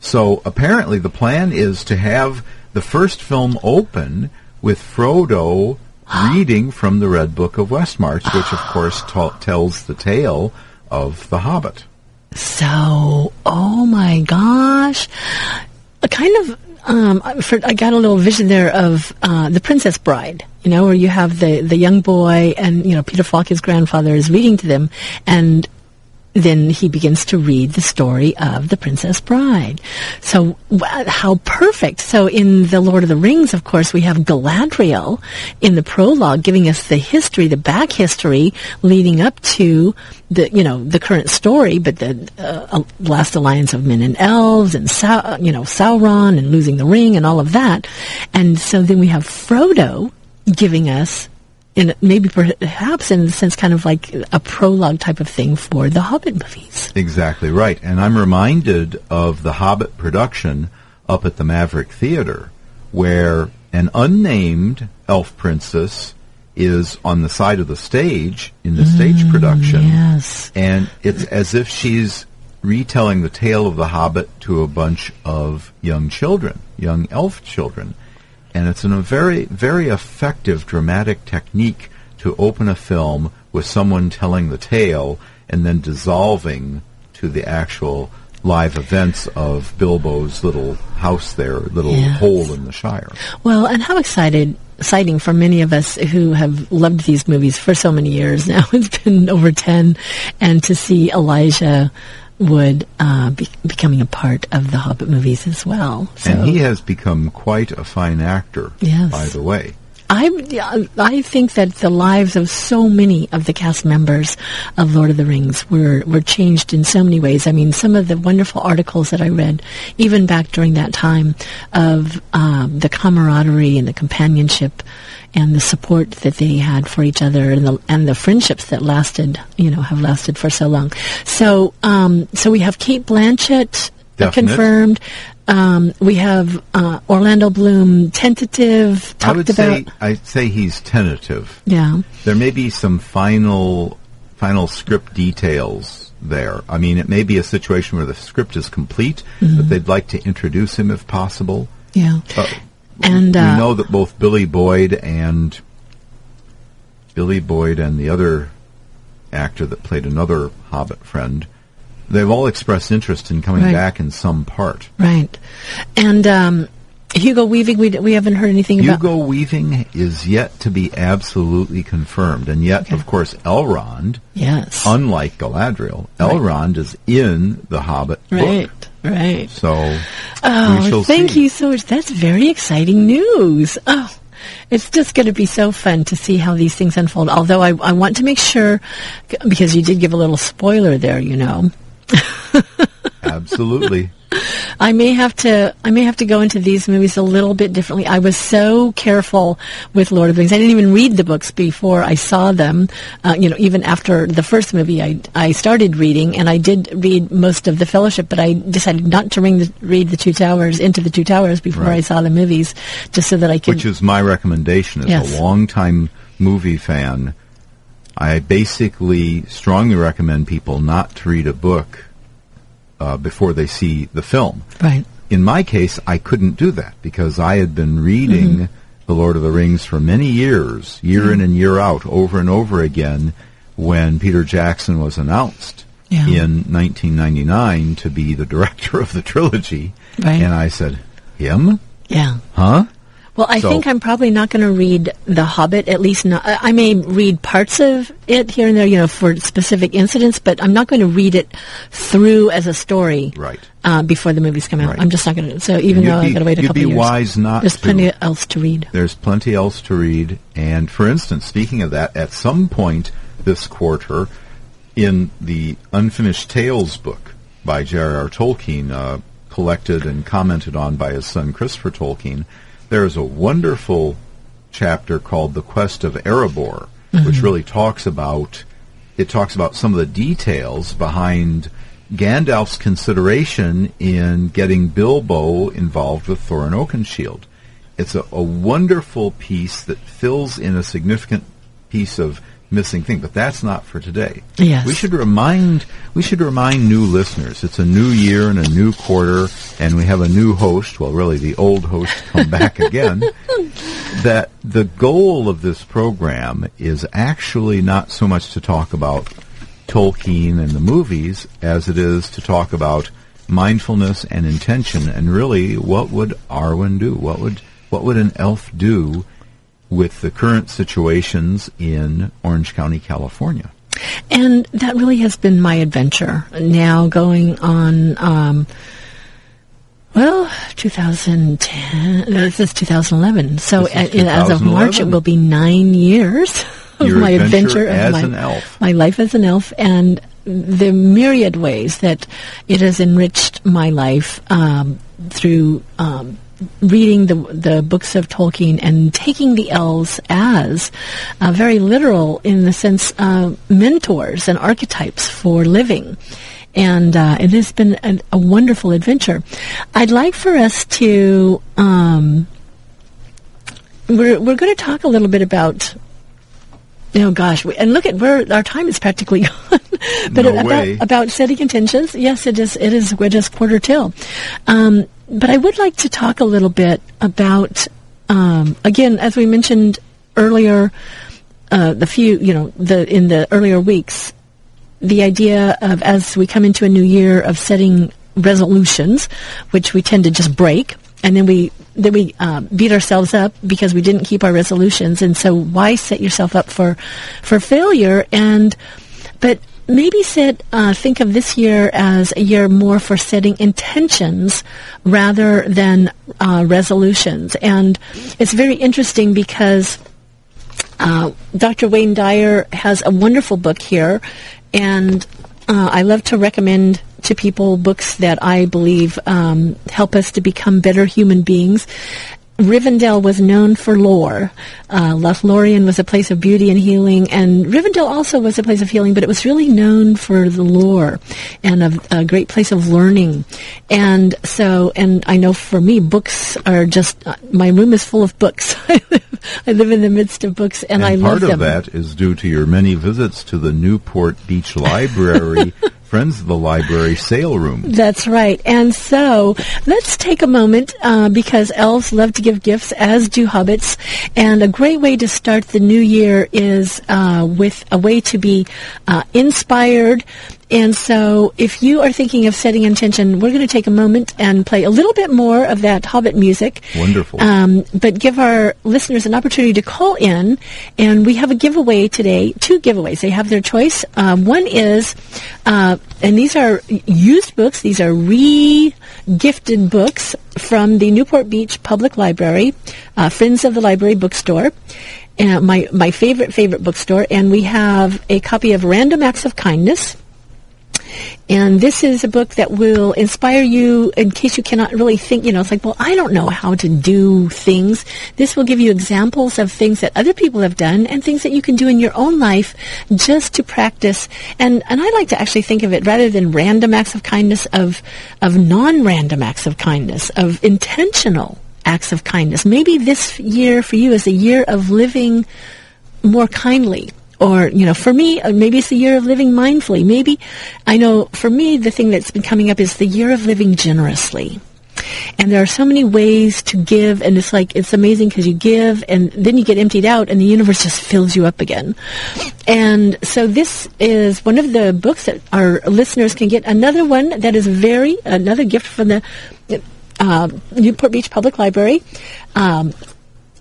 So apparently the plan is to have the first film open with Frodo reading from the Red Book of Westmarch, which of course ta- tells the tale of the Hobbit. So, oh my gosh, a kind of. Um, for, I got a little vision there of uh, the Princess Bride, you know, where you have the the young boy and you know Peter Falk, his grandfather, is reading to them, and then he begins to read the story of the Princess Bride. So how perfect. So in The Lord of the Rings, of course, we have Galadriel in the prologue giving us the history, the back history leading up to the, you know, the current story, but the uh, last alliance of men and elves and, you know, Sauron and losing the ring and all of that. And so then we have Frodo giving us in maybe perhaps in a sense kind of like a prologue type of thing for the Hobbit movies. Exactly right. And I'm reminded of the Hobbit production up at the Maverick Theater where an unnamed elf princess is on the side of the stage in the mm, stage production. Yes. And it's as if she's retelling the tale of the Hobbit to a bunch of young children, young elf children and it's a very, very effective dramatic technique to open a film with someone telling the tale and then dissolving to the actual live events of Bilbo's little house there, little yes. hole in the Shire. Well, and how excited exciting for many of us who have loved these movies for so many years (laughs) now. It's been over 10 and to see Elijah would uh, be becoming a part of the Hobbit movies as well. So. And he has become quite a fine actor, yes. by the way. I, I think that the lives of so many of the cast members of Lord of the Rings were, were changed in so many ways. I mean, some of the wonderful articles that I read, even back during that time, of um, the camaraderie and the companionship and the support that they had for each other and the and the friendships that lasted, you know, have lasted for so long. So, um, so we have Cate Blanchett Definite. confirmed. Um, we have uh, Orlando Bloom tentative. I would about. say I'd say he's tentative. Yeah. There may be some final final script details there. I mean, it may be a situation where the script is complete, mm-hmm. but they'd like to introduce him if possible. Yeah. Uh, and uh, we know that both Billy Boyd and Billy Boyd and the other actor that played another Hobbit friend they've all expressed interest in coming Right. back in some part. Right. And um, Hugo Weaving, we, we haven't heard anything about. Hugo Weaving is yet to be absolutely confirmed, and yet, of course, Elrond, Yes. unlike Galadriel, Elrond is in the Hobbit right. book. Right. So Oh, thank see. you so much. That's very exciting news. Oh, it's just going to be so fun to see how these things unfold. Although I, I want to make sure, because you did give a little spoiler there, you know. (laughs) Absolutely. I may have to I may have to go into these movies a little bit differently. I was so careful with Lord of the Rings. I didn't even read the books before I saw them. Uh, you know, even after the first movie, I I started reading, and I did read most of the Fellowship, but I decided not to ring the, read the Two Towers into the Two Towers before Right. I saw the movies, just so that I could. Which is my recommendation as Yes. a longtime movie fan. I basically strongly recommend people not to read a book uh, before they see the film. right. In my case, I couldn't do that because I had been reading Mm-hmm. The Lord of the Rings for many years, year in and year out, over and over again, when Peter Jackson was announced Yeah. in 1999 to be the director of the trilogy. Right. And I said, him? Yeah. Huh? Well, I So- think I'm probably not going to read The Hobbit. At least not. I may read parts of it here and there, you know, for specific incidents, but I'm not going to read it through as a story. Right. Uh, before the movies come out, Right. I'm just not going to. So even though be- I got to wait a couple years, you'd be wise not there's to. plenty else to read. There's plenty else to read. And for instance, speaking of that, at some point this quarter, in the Unfinished Tales book by J.R.R. Tolkien, uh, collected and commented on by his son Christopher Tolkien, there is a wonderful chapter called "The Quest of Erebor," which mm-hmm. really talks about it talks about some of the details behind Gandalf's consideration in getting Bilbo involved with Thorin Oakenshield. It's a, a wonderful piece that fills in a significant piece of missing thing, but that's not for today. Yes. We should remind we should remind new listeners. It's a new year and a new quarter, and we have a new host. Well, really, the old host come back (laughs) again. That the goal of this program is actually not so much to talk about Tolkien and the movies as it is to talk about mindfulness and intention and really what would Arwen do? What would what would an elf do with the current situations in Orange County, California? And that really has been my adventure. Now going on, um, well, 2010. no, This is 2011. So is uh, as of March, it will be nine years of Your my adventure adventure, as of my, an elf. my life as an elf, and the myriad ways that it has enriched my life um, through. Um, reading the the books of Tolkien and taking the elves as uh, very literal in the sense of mentors and archetypes for living. And uh, it has been a, wonderful adventure. I'd like for us to. Um, we're we're going to talk a little bit about. Oh gosh! We, and look at where our time is practically (laughs) gone. but No about way. about setting intentions. Yes, it is. It is. We're just quarter till. Um, but I would like to talk a little bit about, um, again, as we mentioned earlier, uh, the few, you know, the in the earlier weeks, the idea of as we come into a new year of setting resolutions, which we tend to just break, and then we then we uh, beat ourselves up because we didn't keep our resolutions, and so why set yourself up for for failure? And but maybe set uh, think of this year as a year more for setting intentions rather than uh, resolutions, and it's very interesting because. Uh, Dr. Wayne Dyer has a wonderful book here, and uh, I love to recommend to people books that I believe um, help us to become better human beings. Rivendell was known for lore. Uh, Lothlorien was a place of beauty and healing, and Rivendell also was a place of healing, but it was really known for the lore and a, a great place of learning. And so, and I know for me, books are just, uh, my room is full of books. (laughs) I live, I live in the midst of books, and, And I part of that is due to your many visits to the Newport Beach Library, (laughs) Friends of the Library sale room. That's right. And so let's take a moment uh, because elves love to give gifts, as do hobbits. And a great way to start the new year is uh, with a way to be uh, inspired And so if you are thinking of setting intention, we're going to take a moment and play a little bit more of that Hobbit music. Wonderful. Um, but give our listeners an opportunity to call in. And we have a giveaway today, two giveaways. They have their choice. Um, one is, uh, and these are used books. These are re-gifted books from the Newport Beach Public Library, uh, Friends of the Library Bookstore. Uh, my, my favorite, favorite bookstore. And we have a copy of Random Acts of Kindness and this is a book that will inspire you in case you cannot really think, you know, it's like, well, I don't know how to do things. This will give you examples of things that other people have done and things that you can do in your own life just to practice. And, and I like to actually think of it rather than random acts of kindness of, of non-random acts of kindness, of intentional acts of kindness. Maybe this year for you is a year of living more kindly or you know for me uh, maybe it's the year of living mindfully. Maybe i know for me the thing that's been coming up is the year of living generously. And there are so many ways to give and it's like it's amazing because you give and then you get emptied out and the universe just fills you up again. And so this is one of the books that our listeners can get. Another one that is very another gift from the uh, newport beach public library. Um,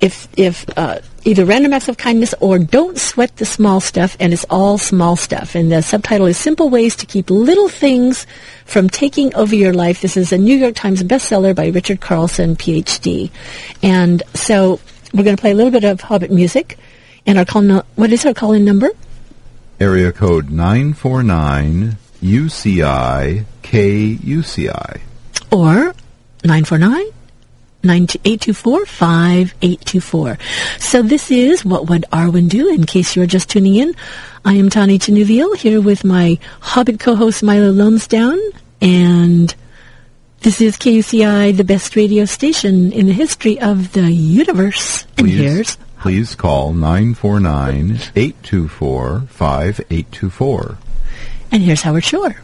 if if uh, either random acts of kindness or don't sweat the small stuff and it's all small stuff. And the subtitle is simple ways to keep little things from taking over your life. This is a new york times bestseller by richard carlson phd and so we're going to play a little bit of hobbit music and our call no- what is our call in number? Area code 949 uci kuci or 949 824-5824. So this is What Would Arwen Do? In case you're just tuning in, I am Tani Tanuviel here with my Hobbit co-host Milo Lonesdown, and this is KUCI, the best radio station in the history of the universe. And please, here's... Please call 949-824-5824. And here's Howard Shore.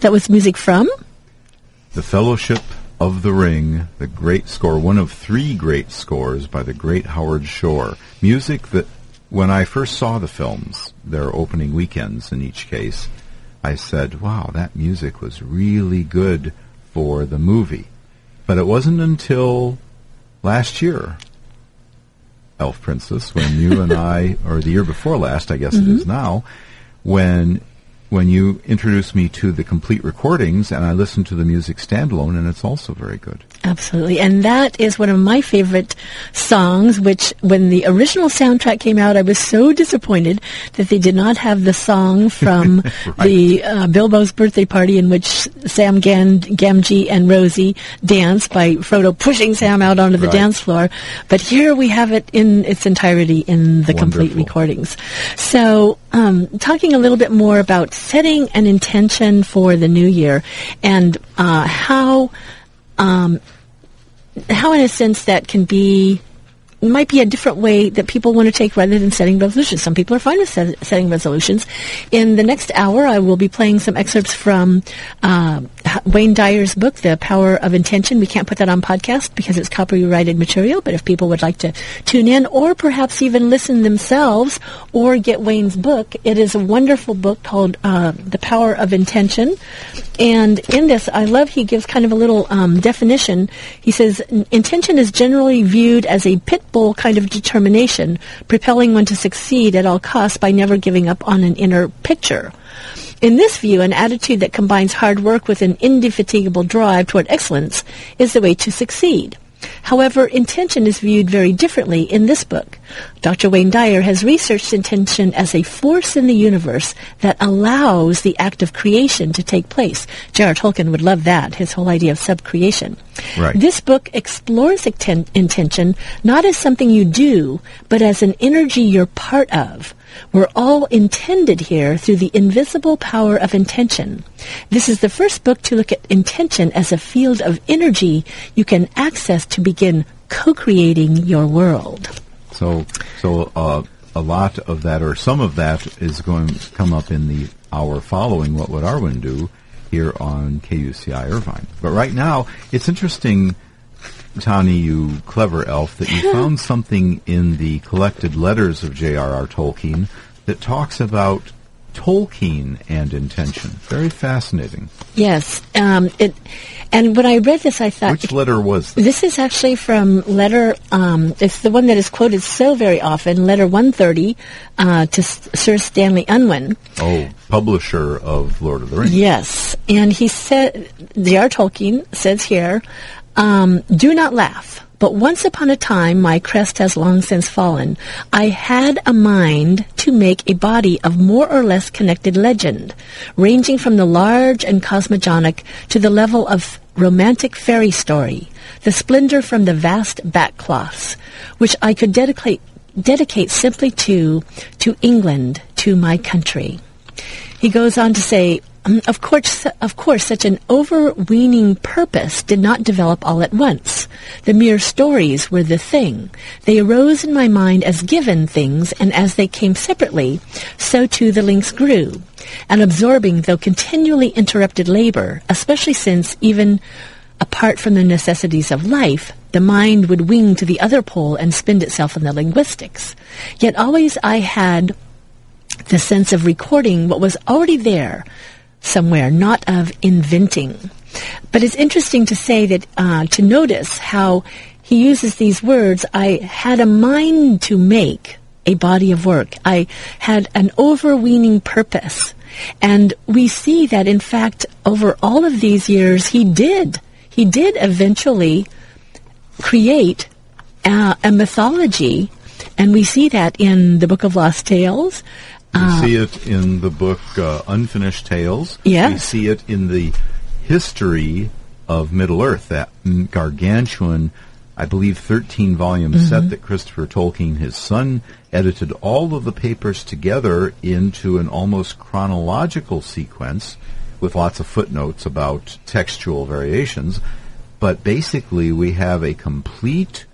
That was music from? The Fellowship of the Ring, the great score, one of three great scores by the great Howard Shore. Music that, when I first saw the films, their opening weekends in each case, I said, wow, that music was really good for the movie. But it wasn't until last year, Elf Princess, when you and (laughs) I, or the year before last, I guess mm-hmm. it is now, when when you introduced me to the complete recordings and I listened to the music standalone and it's also very good. Absolutely. And that is one of my favorite songs, which when the original soundtrack came out, I was so disappointed that they did not have the song from (laughs) right. the uh, Bilbo's birthday party in which Sam Gan- Gamgee and Rosie dance by Frodo pushing Sam out onto the right. dance floor. But here we have it in its entirety in the Wonderful. complete recordings. So, um, talking a little bit more about setting an intention for the new year and uh, how um, how in a sense that can be might be a different way that people want to take rather than setting resolutions. Some people are fine with set, setting resolutions. In the next hour, I will be playing some excerpts from uh, Wayne Dyer's book, The Power of Intention. We can't put that on podcast because it's copyrighted material, but if people would like to tune in or perhaps even listen themselves or get Wayne's book, it is a wonderful book called uh, The Power of Intention. And in this, I love he gives kind of a little um, definition. He says, intention is generally viewed as a pit bull kind of determination, propelling one to succeed at all costs by never giving up on an inner picture. In this view, an attitude that combines hard work with an indefatigable drive toward excellence is the way to succeed. However, intention is viewed very differently in this book. Dr. Wayne Dyer has researched intention as a force in the universe that allows the act of creation to take place. J.R. Tolkien would love that, his whole idea of subcreation. Right. This book explores inten- intention not as something you do, but as an energy you're part of. We're all intended here through the invisible power of intention. This is the first book to look at intention as a field of energy you can access to begin co-creating your world. So, so uh, a lot of that, or some of that, is going to come up in the hour following. What would Arwen do here on KUCI Irvine? But right now, it's interesting. Tani, you clever elf, that you (laughs) found something in the collected letters of J.R.R. Tolkien that talks about Tolkien and intention. Very fascinating. Yes, um, it. And when I read this, I thought Which letter was this? This is actually from letter. Um, it's the one that is quoted so very often. Letter one thirty uh, to S- Sir Stanley Unwin. Oh, publisher of Lord of the Rings. Yes, and he said, J.R. Tolkien says here, um, "Do not laugh." But once upon a time, my crest has long since fallen. I had a mind to make a body of more or less connected legend, ranging from the large and cosmogonic to the level of romantic fairy story, the splendor from the vast backcloths, which I could dedicate dedicate simply to to England, to my country. He goes on to say, um, of course, of course, such an overweening purpose did not develop all at once. The mere stories were the thing. They arose in my mind as given things, and as they came separately, so too the links grew. An absorbing, though continually interrupted labor, especially since, even apart from the necessities of life, the mind would wing to the other pole and spend itself in the linguistics. Yet always I had the sense of recording what was already there somewhere, not of inventing. But it's interesting to say that, uh, to notice how he uses these words, I had a mind to make a body of work. I had an overweening purpose. And we see that, in fact, over all of these years, he did. He did eventually create uh, a mythology, and we see that in the Book of Lost Tales. We Uh, see it in the book uh, Unfinished Tales. Yes. We see it in the history of Middle Earth, that gargantuan, I believe, 13 volume Mm-hmm. set that Christopher Tolkien, his son, edited all of the papers together into an almost chronological sequence with lots of footnotes about textual variations. But basically, we have a complete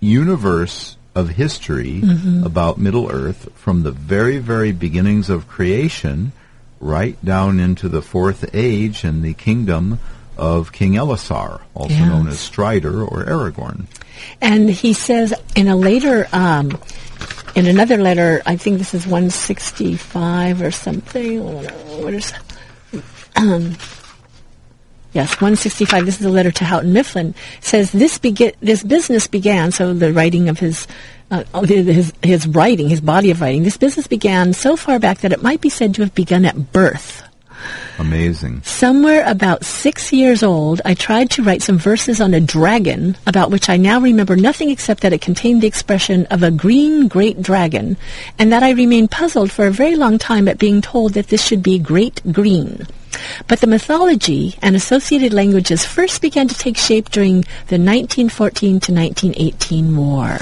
universe of history Mm-hmm. about Middle Earth from the very, very beginnings of creation right down into the Fourth Age and the kingdom of King Elessar, also Yes. known as Strider or Aragorn. And he says in a later, um, in another letter, I think this is 165 or something. What is, (clears throat) um, yes, 165. This is a letter to Houghton Mifflin. Says this begi- this business began. So the writing of his. Uh, his his writing, his body of writing. This business began so far back that it might be said to have begun at birth. Amazing. Somewhere about six years old, I tried to write some verses on a dragon, about which I now remember nothing except that it contained the expression of a green great dragon, and that I remained puzzled for a very long time at being told that this should be great green. But the mythology and associated languages first began to take shape during the 1914 to 1918 war.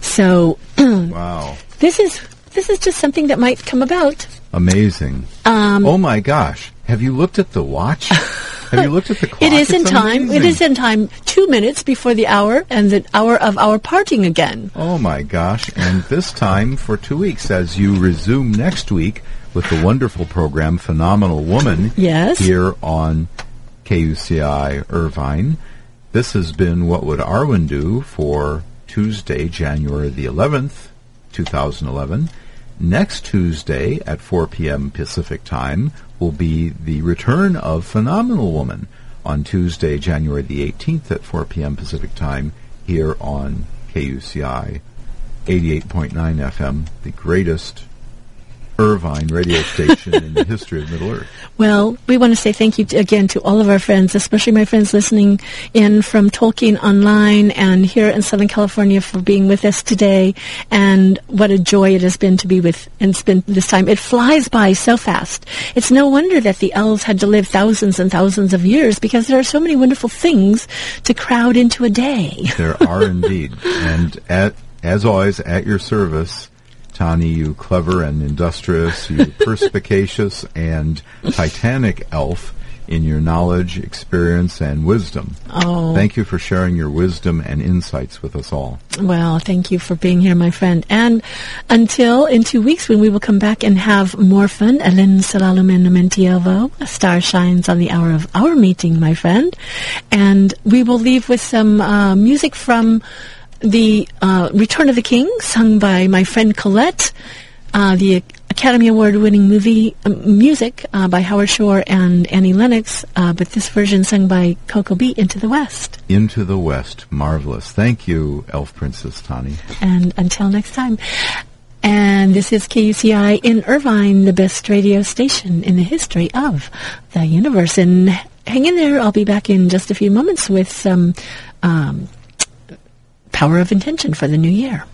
So (clears throat) Wow. this is this is just something that might come about. Amazing. Um, oh my gosh. Have you looked at the watch? (laughs) Have you looked at the clock? It is in time. It amazing. is in time. Two minutes before the hour and the hour of our parting again. Oh my gosh. And this time for two weeks as you resume next week with the wonderful program Phenomenal Woman Yes. here on KUCI Irvine. This has been What Would Arwen Do for Tuesday, January the 11th, 2011. Next Tuesday at 4 p.m. Pacific Time will be the return of Phenomenal Woman on Tuesday, January the 18th at 4 p.m. Pacific Time here on KUCI 88.9 FM, the greatest Irvine radio station in the history of Middle Earth. (laughs) Well, we want to say thank you to, again to all of our friends, especially my friends listening in from Tolkien Online and here in Southern California for being with us today. And what a joy it has been to be with and spend this time. It flies by so fast. It's no wonder that the elves had to live thousands and thousands of years because there are so many wonderful things to crowd into a day. There are (laughs) indeed. And at, as always, at your service, Tani, you clever and industrious, you (laughs) perspicacious and titanic elf in your knowledge, experience, and wisdom. Oh. Thank you for sharing your wisdom and insights with us all. Well, thank you for being here, my friend. And until in two weeks when we will come back and have more fun, Elen síla lúmenn' omentielvo, a star shines on the hour of our meeting, my friend. And we will leave with some uh, music from the uh, Return of the King, sung by my friend Colette, uh, the Academy Award winning movie um, music uh, by Howard Shore and Annie Lennox, uh, but this version sung by Coco B, Into the West. Into the West. Marvelous. Thank you, Elf Princess Tani. And until next time. And this is KUCI in Irvine, the best radio station in the history of the universe. And hang in there. I'll be back in just a few moments with some um, power of intention for the new year.